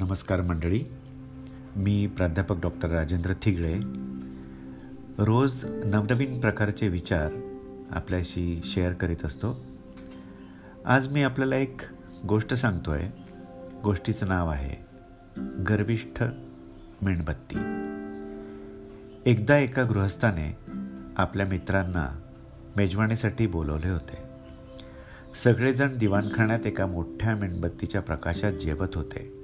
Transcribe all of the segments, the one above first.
नमस्कार मंडळी. मी प्राध्यापक डॉक्टर राजेंद्र थिगळे. रोज नवनवीन प्रकारचे विचार आपल्याशी शेअर करीत असतो. आज मी आपल्याला एक गोष्ट सांगतो आहे गोष्टीचं नाव आहे गर्विष्ठ मेणबत्ती. एकदा एका गृहस्थाने आपल्या मित्रांना मेजवानीसाठी बोलवले होते. सगळेजण दिवाणखाण्यात एका मोठ्या मेणबत्तीच्या प्रकाशात जेवत होते.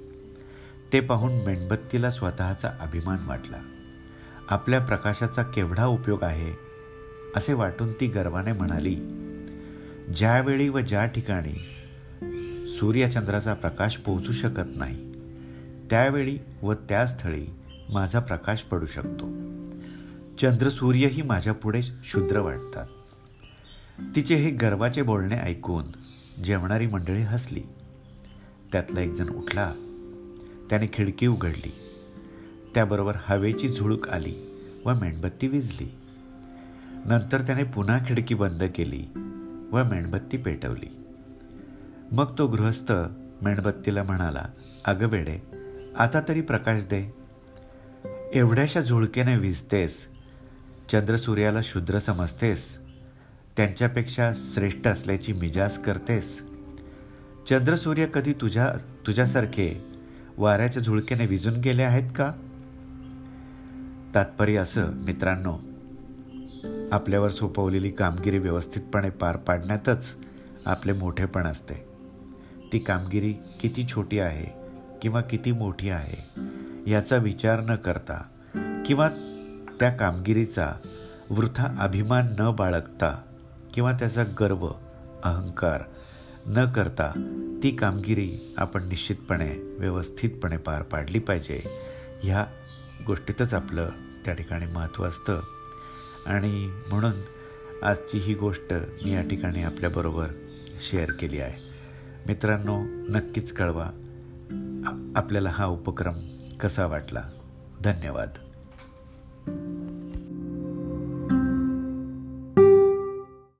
ते पाहून मेणबत्तीला स्वतःचा अभिमान वाटला. आपल्या प्रकाशाचा केवढा उपयोग आहे असे वाटून ती गर्वाने म्हणाली ज्यावेळी व ज्या ठिकाणी सूर्यचंद्राचा प्रकाश पोहोचू शकत नाही त्यावेळी व त्या स्थळी माझा प्रकाश पडू शकतो. चंद्र सूर्यही शुद्र वाटतात. तिचे हे गर्वाचे बोलणे ऐकून जेवणारी मंडळी हसली. त्यातला एकजण उठला त्याने खिडकी उघडली. त्याबरोबर हवेची झुळूक आली व मेणबत्ती विजली. नंतर त्याने पुन्हा खिडकी बंद केली व मेणबत्ती पेटवली. मग तो गृहस्थ मेणबत्तीला म्हणाला अगं वेडे आता तरी प्रकाश दे. एवढ्याशा झुळकेने विजतेस चंद्रसूर्याला शूद्र समजतेस त्यांच्यापेक्षा श्रेष्ठ असल्याची मिजाज करतेस. चंद्रसूर्य कधी तुझ्या तुझ्यासारखे वाऱ्याच्या झुळकेने विजून गेले आहेत का? तात्पर्य असं मित्रांनो आपल्यावर सोपवलेली कामगिरी व्यवस्थितपणे पार पाडण्यातच आपले मोठेपण असते. ती कामगिरी किती छोटी आहे किंवा किती मोठी आहे याचा विचार न करता किंवा त्या कामगिरीचा वृथा अभिमान न बाळगता किंवा त्याचा गर्व अहंकार न करता ती कामगिरी आपण निश्चितपणे व्यवस्थितपणे पार पाडली पाहिजे. ह्या गोष्टीतच आपलं त्या ठिकाणी महत्त्व असतं. आणि म्हणून आजची ही गोष्ट मी या ठिकाणी आपल्याबरोबर शेअर केली आहे. मित्रांनो नक्कीच कळवा आपल्याला हा उपक्रम कसा वाटला? धन्यवाद.